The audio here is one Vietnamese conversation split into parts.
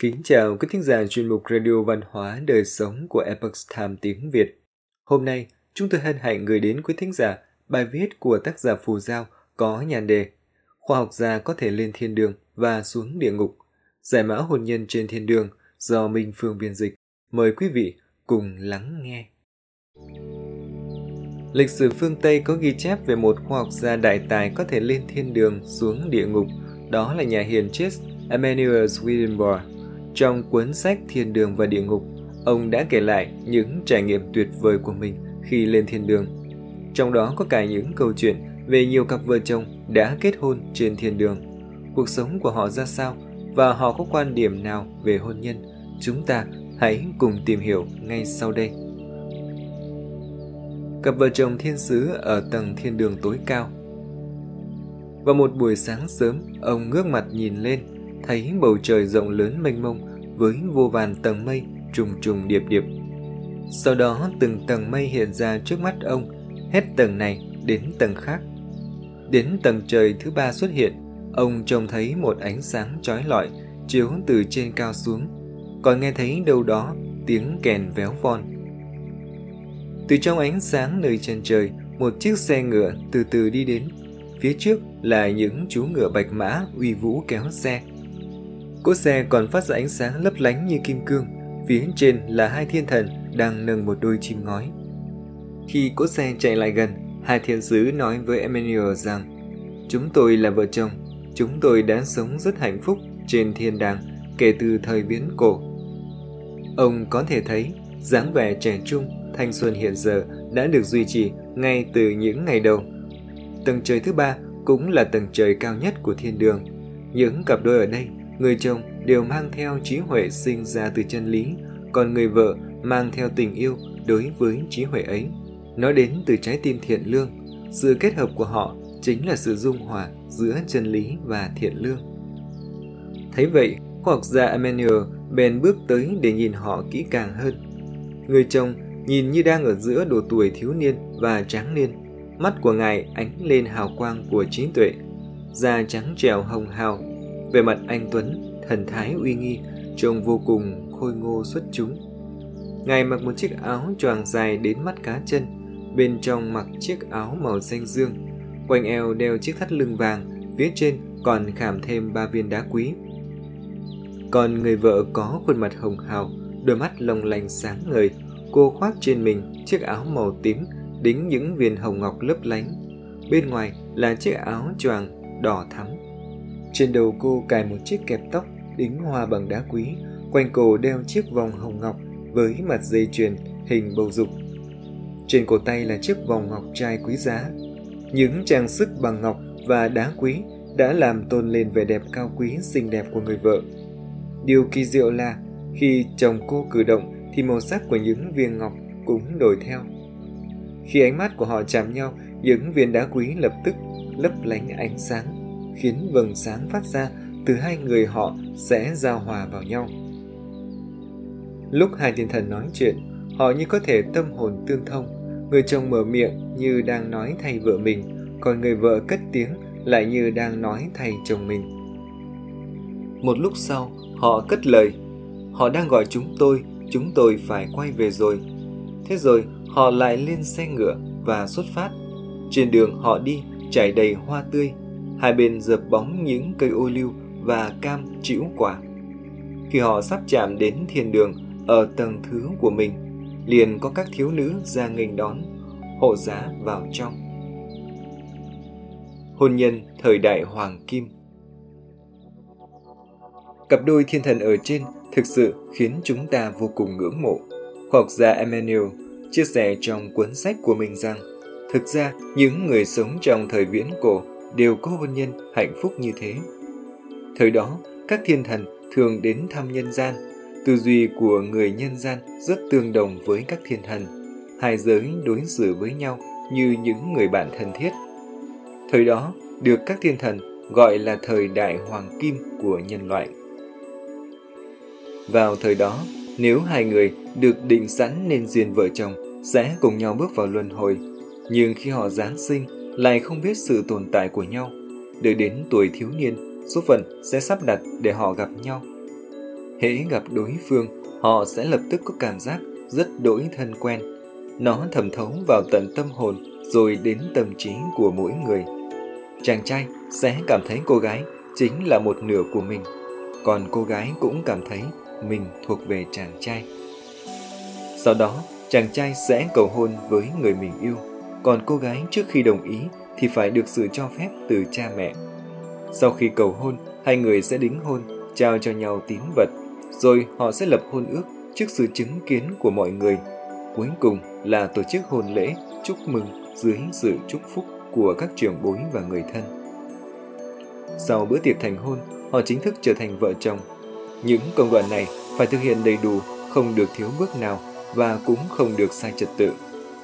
Kính chào quý thính giả chuyên mục Radio Văn hóa Đời Sống của Epoch Time tiếng Việt. Hôm nay, chúng tôi hân hạnh gửi đến quý thính giả bài viết của tác giả Phù Giao có nhàn đề Khoa học gia có thể lên thiên đường và xuống địa ngục. Giải mã hôn nhân trên thiên đường do Minh Phương biên dịch. Mời quý vị cùng lắng nghe. Lịch sử phương Tây có ghi chép về một khoa học gia đại tài có thể lên thiên đường xuống địa ngục. Đó là nhà hiền triết Emmanuel Swedenborg. Trong cuốn sách Thiên đường và địa ngục, ông đã kể lại những trải nghiệm tuyệt vời của mình khi lên thiên đường. Trong đó có cả những câu chuyện về nhiều cặp vợ chồng đã kết hôn trên thiên đường. Cuộc sống của họ ra sao và họ có quan điểm nào về hôn nhân? Chúng ta hãy cùng tìm hiểu ngay sau đây. Cặp vợ chồng thiên sứ ở tầng thiên đường tối cao. Vào một buổi sáng sớm, ông ngước mặt nhìn lên, thấy bầu trời rộng lớn mênh mông với vô vàn tầng mây trùng trùng điệp điệp. Sau đó từng tầng mây hiện ra trước mắt ông, hết tầng này đến tầng khác. Đến tầng trời thứ ba xuất hiện, ông trông thấy một ánh sáng chói lọi chiếu từ trên cao xuống, còn nghe thấy đâu đó tiếng kèn véo von. Từ trong ánh sáng nơi chân trời, một chiếc xe ngựa từ từ đi đến. Phía trước là những chú ngựa bạch mã uy vũ kéo xe. Cỗ xe còn phát ra ánh sáng lấp lánh như kim cương, phía trên là hai thiên thần đang nâng một đôi chim ngói. Khi cỗ xe chạy lại gần, hai thiên sứ nói với Emmanuel rằng Chúng tôi là vợ chồng, chúng tôi đã sống rất hạnh phúc trên thiên đàng kể từ thời viễn cổ. Ông có thể thấy dáng vẻ trẻ trung, thanh xuân hiện giờ đã được duy trì ngay từ những ngày đầu. Tầng trời thứ ba cũng là tầng trời cao nhất của thiên đường. Những cặp đôi ở đây, người chồng đều mang theo trí huệ sinh ra từ chân lý, còn người vợ mang theo tình yêu đối với trí huệ ấy. Nó đến từ trái tim thiện lương. Sự kết hợp của họ chính là sự dung hòa giữa chân lý và thiện lương. Thấy vậy, khoa học gia Emmanuel bèn bước tới để nhìn họ kỹ càng hơn. Người chồng nhìn như đang ở giữa độ tuổi thiếu niên và tráng niên. Mắt của ngài ánh lên hào quang của trí tuệ, da trắng trẻo hồng hào, về mặt anh Tuấn, thần thái uy nghi, trông vô cùng khôi ngô xuất chúng. Ngài mặc một chiếc áo choàng dài đến mắt cá chân, bên trong mặc chiếc áo màu xanh dương, quanh eo đeo chiếc thắt lưng vàng, phía trên còn khảm thêm ba viên đá quý. Còn người vợ có khuôn mặt hồng hào, đôi mắt long lanh sáng ngời, cô khoác trên mình chiếc áo màu tím đính những viên hồng ngọc lấp lánh. Bên ngoài là chiếc áo choàng đỏ thắm. Trên đầu cô cài một chiếc kẹp tóc đính hoa bằng đá quý, quanh cổ đeo chiếc vòng hồng ngọc với mặt dây chuyền hình bầu dục. Trên cổ tay là chiếc vòng ngọc trai quý giá. Những trang sức bằng ngọc và đá quý đã làm tôn lên vẻ đẹp cao quý xinh đẹp của người vợ. Điều kỳ diệu là khi chồng cô cử động thì màu sắc của những viên ngọc cũng đổi theo. Khi ánh mắt của họ chạm nhau, những viên đá quý lập tức lấp lánh ánh sáng, khiến vầng sáng phát ra từ hai người họ sẽ giao hòa vào nhau. Lúc hai thiên thần nói chuyện, họ như có thể tâm hồn tương thông. Người chồng mở miệng như đang nói thay vợ mình, còn người vợ cất tiếng lại như đang nói thay chồng mình. Một lúc sau, họ cất lời. Họ đang gọi chúng tôi, chúng tôi phải quay về rồi. Thế rồi, họ lại lên xe ngựa và xuất phát. Trên đường họ đi trải đầy hoa tươi, hai bên dợp bóng những cây ô liu và cam chĩu quả. Khi họ sắp chạm đến thiên đường ở tầng thứ của mình, liền có các thiếu nữ ra nghênh đón, hộ giá vào trong. Hôn nhân thời đại Hoàng Kim Cặp đôi thiên thần ở trên thực sự khiến chúng ta vô cùng ngưỡng mộ. Khoa học gia Emmanuel chia sẻ trong cuốn sách của mình rằng thực ra những người sống trong thời viễn cổ đều có hôn nhân hạnh phúc như thế. Thời đó, các thiên thần thường đến thăm nhân gian. Tư duy của người nhân gian rất tương đồng với các thiên thần. Hai giới đối xử với nhau như những người bạn thân thiết. Thời đó, được các thiên thần gọi là thời đại hoàng kim của nhân loại. Vào thời đó, nếu hai người được định sẵn nên duyên vợ chồng sẽ cùng nhau bước vào luân hồi, nhưng khi họ giáng sinh lại không biết sự tồn tại của nhau, đợi đến tuổi thiếu niên, số phận sẽ sắp đặt để họ gặp nhau. Hễ gặp đối phương, họ sẽ lập tức có cảm giác rất đổi thân quen. Nó thẩm thấu vào tận tâm hồn rồi đến tâm trí của mỗi người. Chàng trai sẽ cảm thấy cô gái chính là một nửa của mình, còn cô gái cũng cảm thấy mình thuộc về chàng trai. Sau đó, chàng trai sẽ cầu hôn với người mình yêu, còn cô gái trước khi đồng ý thì phải được sự cho phép từ cha mẹ. Sau khi cầu hôn, hai người sẽ đính hôn, trao cho nhau tín vật, rồi họ sẽ lập hôn ước trước sự chứng kiến của mọi người. Cuối cùng là tổ chức hôn lễ chúc mừng dưới sự chúc phúc của các trưởng bối và người thân. Sau bữa tiệc thành hôn, họ chính thức trở thành vợ chồng. Những công đoạn này phải thực hiện đầy đủ, không được thiếu bước nào và cũng không được sai trật tự.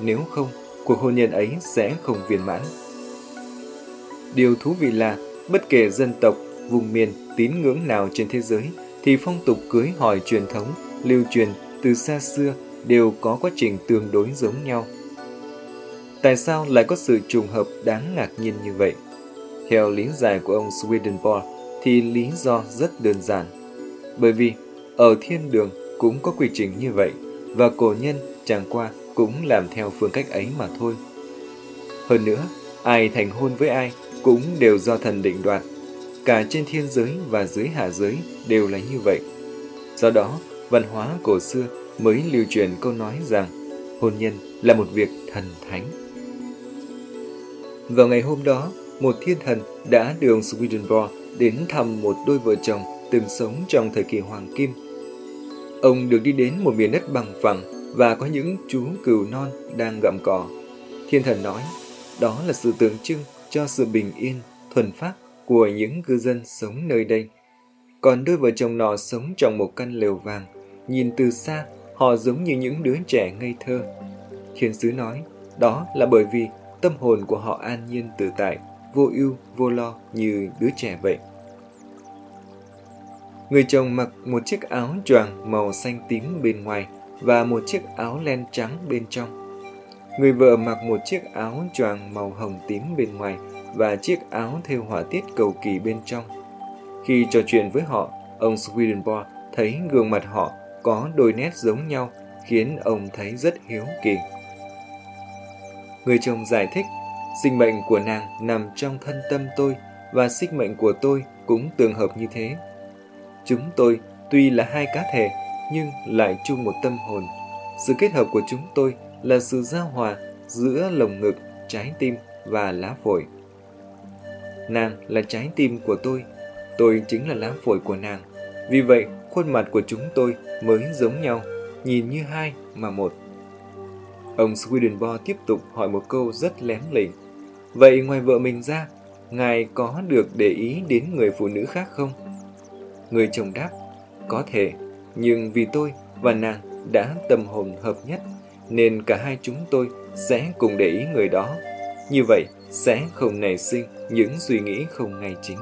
Nếu không, cuộc hôn nhân ấy sẽ không viên mãn. Điều thú vị là, bất kể dân tộc, vùng miền, tín ngưỡng nào trên thế giới, thì phong tục cưới hỏi truyền thống, lưu truyền từ xa xưa đều có quá trình tương đối giống nhau. Tại sao lại có sự trùng hợp đáng ngạc nhiên như vậy? Theo lý giải của ông Swedenborg thì lý do rất đơn giản. Bởi vì ở thiên đường cũng có quy trình như vậy và cổ nhân chẳng qua cũng làm theo phương cách ấy mà thôi. Hơn nữa, ai thành hôn với ai cũng đều do thần định đoạt. Cả trên thiên giới và dưới hạ giới đều là như vậy. Do đó, văn hóa cổ xưa mới lưu truyền câu nói rằng hôn nhân là một việc thần thánh. Vào ngày hôm đó, một thiên thần đã đưa ông Swedenborg đến thăm một đôi vợ chồng từng sống trong thời kỳ hoàng kim. Ông được đi đến một miền đất bằng phẳng và có những chú cừu non đang gặm cỏ. Thiên thần nói, đó là sự tượng trưng cho sự bình yên, thuần phát của những cư dân sống nơi đây. Còn đôi vợ chồng nọ sống trong một căn lều vàng, nhìn từ xa, họ giống như những đứa trẻ ngây thơ. Thiên sứ nói, đó là bởi vì tâm hồn của họ an nhiên tự tại, vô ưu, vô lo như đứa trẻ vậy. Người chồng mặc một chiếc áo choàng màu xanh tím bên ngoài và một chiếc áo len trắng bên trong. Người vợ mặc một chiếc áo choàng màu hồng tím bên ngoài và chiếc áo thêu họa tiết cầu kỳ bên trong. Khi trò chuyện với họ, ông Swedenborg thấy gương mặt họ có đôi nét giống nhau khiến ông thấy rất hiếu kỳ. Người chồng giải thích, sinh mệnh của nàng nằm trong thân tâm tôi và sinh mệnh của tôi cũng tương hợp như thế. Chúng tôi tuy là hai cá thể nhưng lại chung một tâm hồn. Sự kết hợp của chúng tôi là sự giao hòa giữa lồng ngực, trái tim và lá phổi. Nàng là trái tim của tôi, tôi chính là lá phổi của nàng. Vì vậy, khuôn mặt của chúng tôi mới giống nhau, nhìn như hai mà một. Ông Swedenborg tiếp tục hỏi một câu rất lém lỉnh. Vậy ngoài vợ mình ra, ngài có được để ý đến người phụ nữ khác không? Người chồng đáp, có thể, nhưng vì tôi và nàng đã tâm hồn hợp nhất, nên cả hai chúng tôi sẽ cùng để ý người đó. Như vậy sẽ không nảy sinh những suy nghĩ không ngay chính.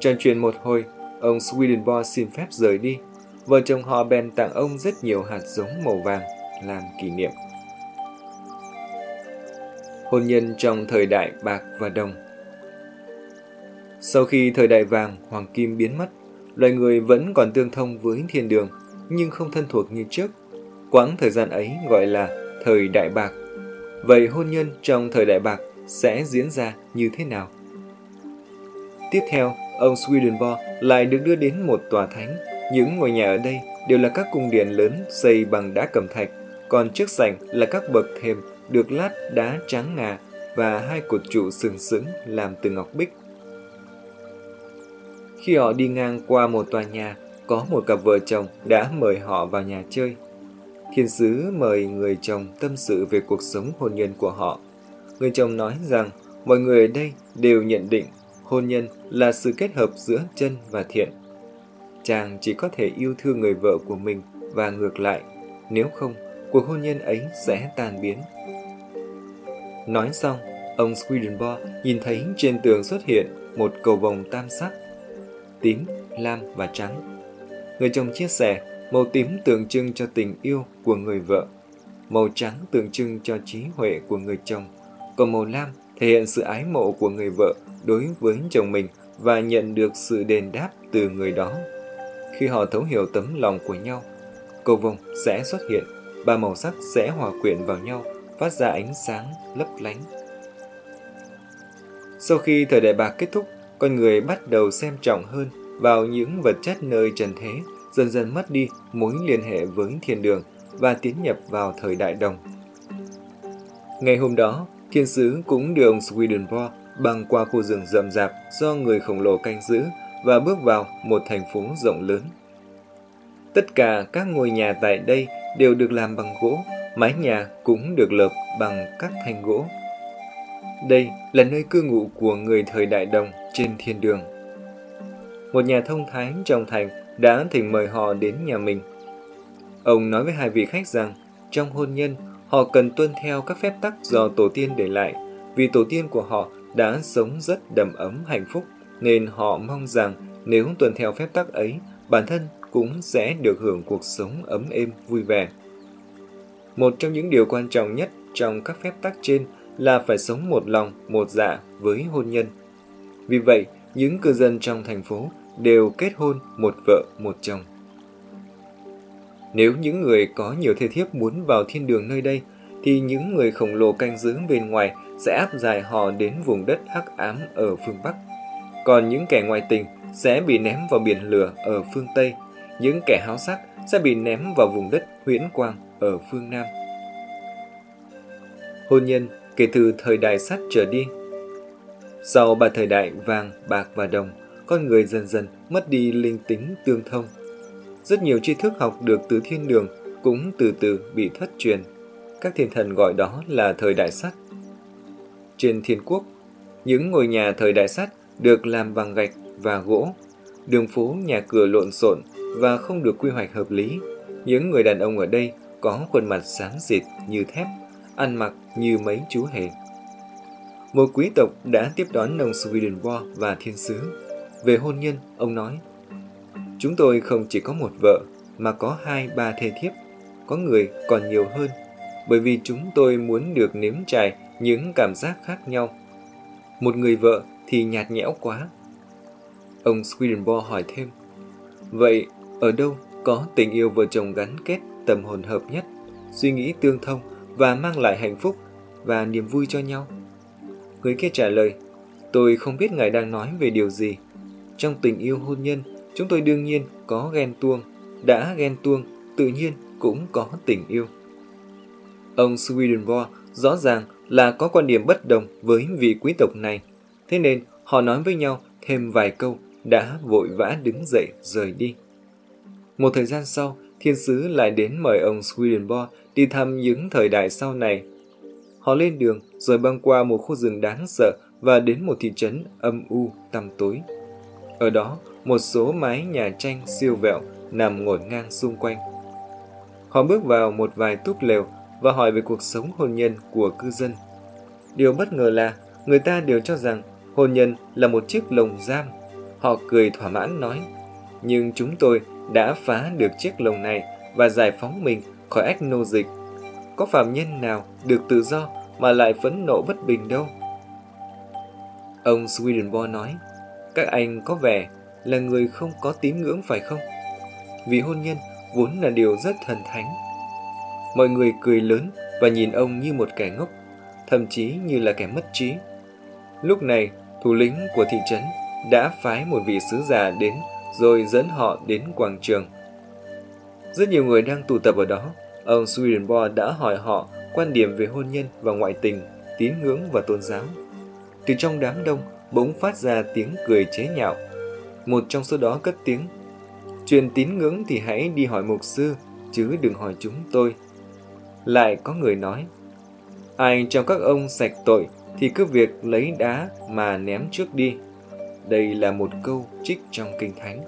Trò chuyện một hồi, ông Swedenborg xin phép rời đi. Vợ chồng họ bèn tặng ông rất nhiều hạt giống màu vàng làm kỷ niệm. Hôn nhân trong thời đại bạc và đồng Sau khi thời đại vàng, hoàng kim biến mất, loài người vẫn còn tương thông với thiên đường, nhưng không thân thuộc như trước. Quãng thời gian ấy gọi là thời đại bạc. Vậy hôn nhân trong thời đại bạc sẽ diễn ra như thế nào? Tiếp theo, ông Swedenborg lại được đưa đến một tòa thánh. Những ngôi nhà ở đây đều là các cung điện lớn xây bằng đá cẩm thạch còn trước sảnh là các bậc thềm được lát đá trắng ngà và hai cột trụ sừng sững làm từ ngọc bích. Khi họ đi ngang qua một tòa nhà, có một cặp vợ chồng đã mời họ vào nhà chơi. Thiên sứ mời người chồng tâm sự về cuộc sống hôn nhân của họ. Người chồng nói rằng mọi người ở đây đều nhận định hôn nhân là sự kết hợp giữa chân và thiện. Chàng chỉ có thể yêu thương người vợ của mình và ngược lại, nếu không cuộc hôn nhân ấy sẽ tan biến. Nói xong, ông Swedenborg nhìn thấy trên tường xuất hiện một cầu vồng tam sắc, tím, lam và trắng. Người chồng chia sẻ, màu tím tượng trưng cho tình yêu của người vợ, màu trắng tượng trưng cho trí huệ của người chồng, còn màu lam thể hiện sự ái mộ của người vợ đối với chồng mình và nhận được sự đền đáp từ người đó. khi họ thấu hiểu tấm lòng của nhau, cầu vồng sẽ xuất hiện, ba màu sắc sẽ hòa quyện vào nhau, phát ra ánh sáng lấp lánh. Sau khi thời đại bạc kết thúc, con người bắt đầu xem trọng hơn vào những vật chất nơi trần thế, dần dần mất đi mối liên hệ với thiên đường và tiến nhập vào thời đại đồng. Ngày hôm đó, thiên sứ cũng được ông Swedenborg băng qua khu rừng rậm rạp do người khổng lồ canh giữ và bước vào một thành phố rộng lớn. Tất cả các ngôi nhà tại đây đều được làm bằng gỗ, mái nhà cũng được lợp bằng các thanh gỗ. Đây là nơi cư ngụ của người thời đại đồng trên thiên đường. Một nhà thông thái trong thành đã thỉnh mời họ đến nhà mình. Ông nói với hai vị khách rằng trong hôn nhân họ cần tuân theo các phép tắc do tổ tiên để lại vì tổ tiên của họ đã sống rất đầm ấm hạnh phúc nên họ mong rằng nếu tuân theo phép tắc ấy, bản thân cũng sẽ được hưởng cuộc sống ấm êm vui vẻ. Một trong những điều quan trọng nhất trong các phép tắc trên là phải sống một lòng, một dạ với hôn nhân. Vì vậy, những cư dân trong thành phố đều kết hôn một vợ một chồng. Nếu những người có nhiều thê thiếp muốn vào thiên đường nơi đây, thì những người khổng lồ canh giữ bên ngoài sẽ áp giải họ đến vùng đất hắc ám ở phương Bắc. Còn những kẻ ngoại tình sẽ bị ném vào biển lửa ở phương Tây, những kẻ háo sắc sẽ bị ném vào vùng đất huyễn quang ở phương Nam. Hôn nhân kể từ thời đại sắt trở đi. Sau ba thời đại vàng, bạc và đồng, con người dần dần mất đi linh tính tương thông. Rất nhiều tri thức học được từ thiên đường cũng từ từ bị thất truyền. Các thiên thần gọi đó là thời đại sắt. Trên thiên quốc, những ngôi nhà thời đại sắt được làm bằng gạch và gỗ, đường phố nhà cửa lộn xộn và không được quy hoạch hợp lý. Những người đàn ông ở đây có khuôn mặt sáng rịt như thép, ăn mặc như mấy chú hề. Một quý tộc đã tiếp đón ông Swedenborg và thiên sứ. Về hôn nhân, ông nói, Chúng tôi không chỉ có một vợ, mà có hai ba thê thiếp, có người còn nhiều hơn, bởi vì chúng tôi muốn được nếm trải những cảm giác khác nhau. Một người vợ thì nhạt nhẽo quá. Ông Swedenborg hỏi thêm, Vậy ở đâu có tình yêu vợ chồng gắn kết tầm hồn hợp nhất, suy nghĩ tương thông và mang lại hạnh phúc và niềm vui cho nhau? Người kia trả lời, tôi không biết ngài đang nói về điều gì. Trong tình yêu hôn nhân, chúng tôi đương nhiên có ghen tuông, đã ghen tuông, tự nhiên cũng có tình yêu. Ông Swedenborg rõ ràng là có quan điểm bất đồng với vị quý tộc này, thế nên họ nói với nhau thêm vài câu đã vội vã đứng dậy rời đi. Một thời gian sau, thiên sứ lại đến mời ông Swedenborg đi thăm những thời đại sau này. Họ lên đường rồi băng qua một khu rừng đáng sợ và đến một thị trấn âm u tăm tối. Ở đó, một số mái nhà tranh siêu vẹo nằm ngổn ngang xung quanh. Họ bước vào một vài túp lều và hỏi về cuộc sống hôn nhân của cư dân. Điều bất ngờ là người ta đều cho rằng hôn nhân là một chiếc lồng giam. Họ cười thỏa mãn nói, nhưng chúng tôi đã phá được chiếc lồng này và giải phóng mình khỏi ách nô dịch. Có phạm nhân nào được tự do mà lại phẫn nộ bất bình đâu? Ông Swedenborg nói, các anh có vẻ là người không có tín ngưỡng phải không? Vì hôn nhân vốn là điều rất thần thánh. Mọi người cười lớn và nhìn ông như một kẻ ngốc, thậm chí như là kẻ mất trí. Lúc này, thủ lĩnh của thị trấn đã phái một vị sứ giả đến rồi dẫn họ đến quảng trường. Rất nhiều người đang tụ tập ở đó. Ông Swedenborg đã hỏi họ quan điểm về hôn nhân và ngoại tình, tín ngưỡng và tôn giáo. Từ trong đám đông bỗng phát ra tiếng cười chế nhạo. Một trong số đó cất tiếng Chuyện tín ngưỡng thì hãy đi hỏi mục sư, chứ đừng hỏi chúng tôi. Lại có người nói Ai trong các ông sạch tội thì cứ việc lấy đá mà ném trước đi. Đây là một câu trích trong Kinh Thánh.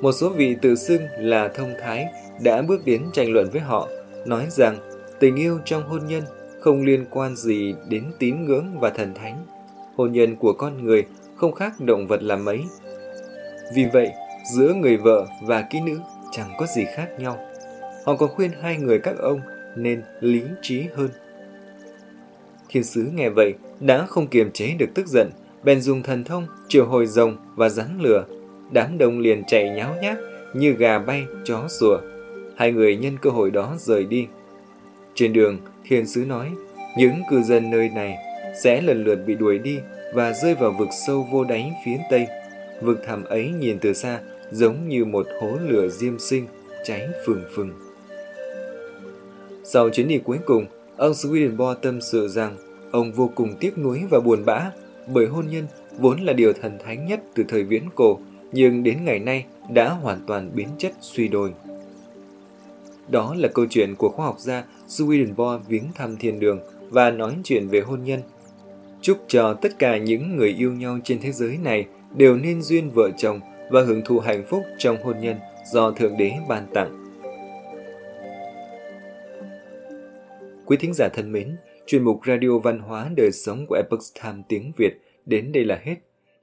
Một số vị tự xưng là thông thái đã bước đến tranh luận với họ, nói rằng tình yêu trong hôn nhân không liên quan gì đến tín ngưỡng và thần thánh. Hôn nhân của con người không khác động vật là mấy. Vì vậy, giữa người vợ và kỹ nữ chẳng có gì khác nhau. Họ còn khuyên hai người các ông nên lý trí hơn. Thiên sứ nghe vậy đã không kiềm chế được tức giận, bèn dùng thần thông triệu hồi rồng và rắn lửa đám đông liền chạy nháo nhác như gà bay, chó sủa. Hai người nhân cơ hội đó rời đi. Trên đường, thiên sứ nói, những cư dân nơi này sẽ lần lượt bị đuổi đi và rơi vào vực sâu vô đáy phía tây. Vực thẳm ấy nhìn từ xa giống như một hố lửa diêm sinh, cháy phừng phừng. Sau chuyến đi cuối cùng, ông Swedenborg tâm sự rằng ông vô cùng tiếc nuối và buồn bã bởi hôn nhân vốn là điều thần thánh nhất từ thời viễn cổ, nhưng đến ngày nay đã hoàn toàn biến chất suy đồi. Đó là câu chuyện của khoa học gia Swedenborg viếng thăm thiên đường và nói chuyện về hôn nhân. Chúc cho tất cả những người yêu nhau trên thế giới này đều nên duyên vợ chồng và hưởng thụ hạnh phúc trong hôn nhân do Thượng Đế ban tặng. Quý thính giả thân mến, chuyên mục Radio Văn hóa Đời Sống của Epoch Time tiếng Việt đến đây là hết.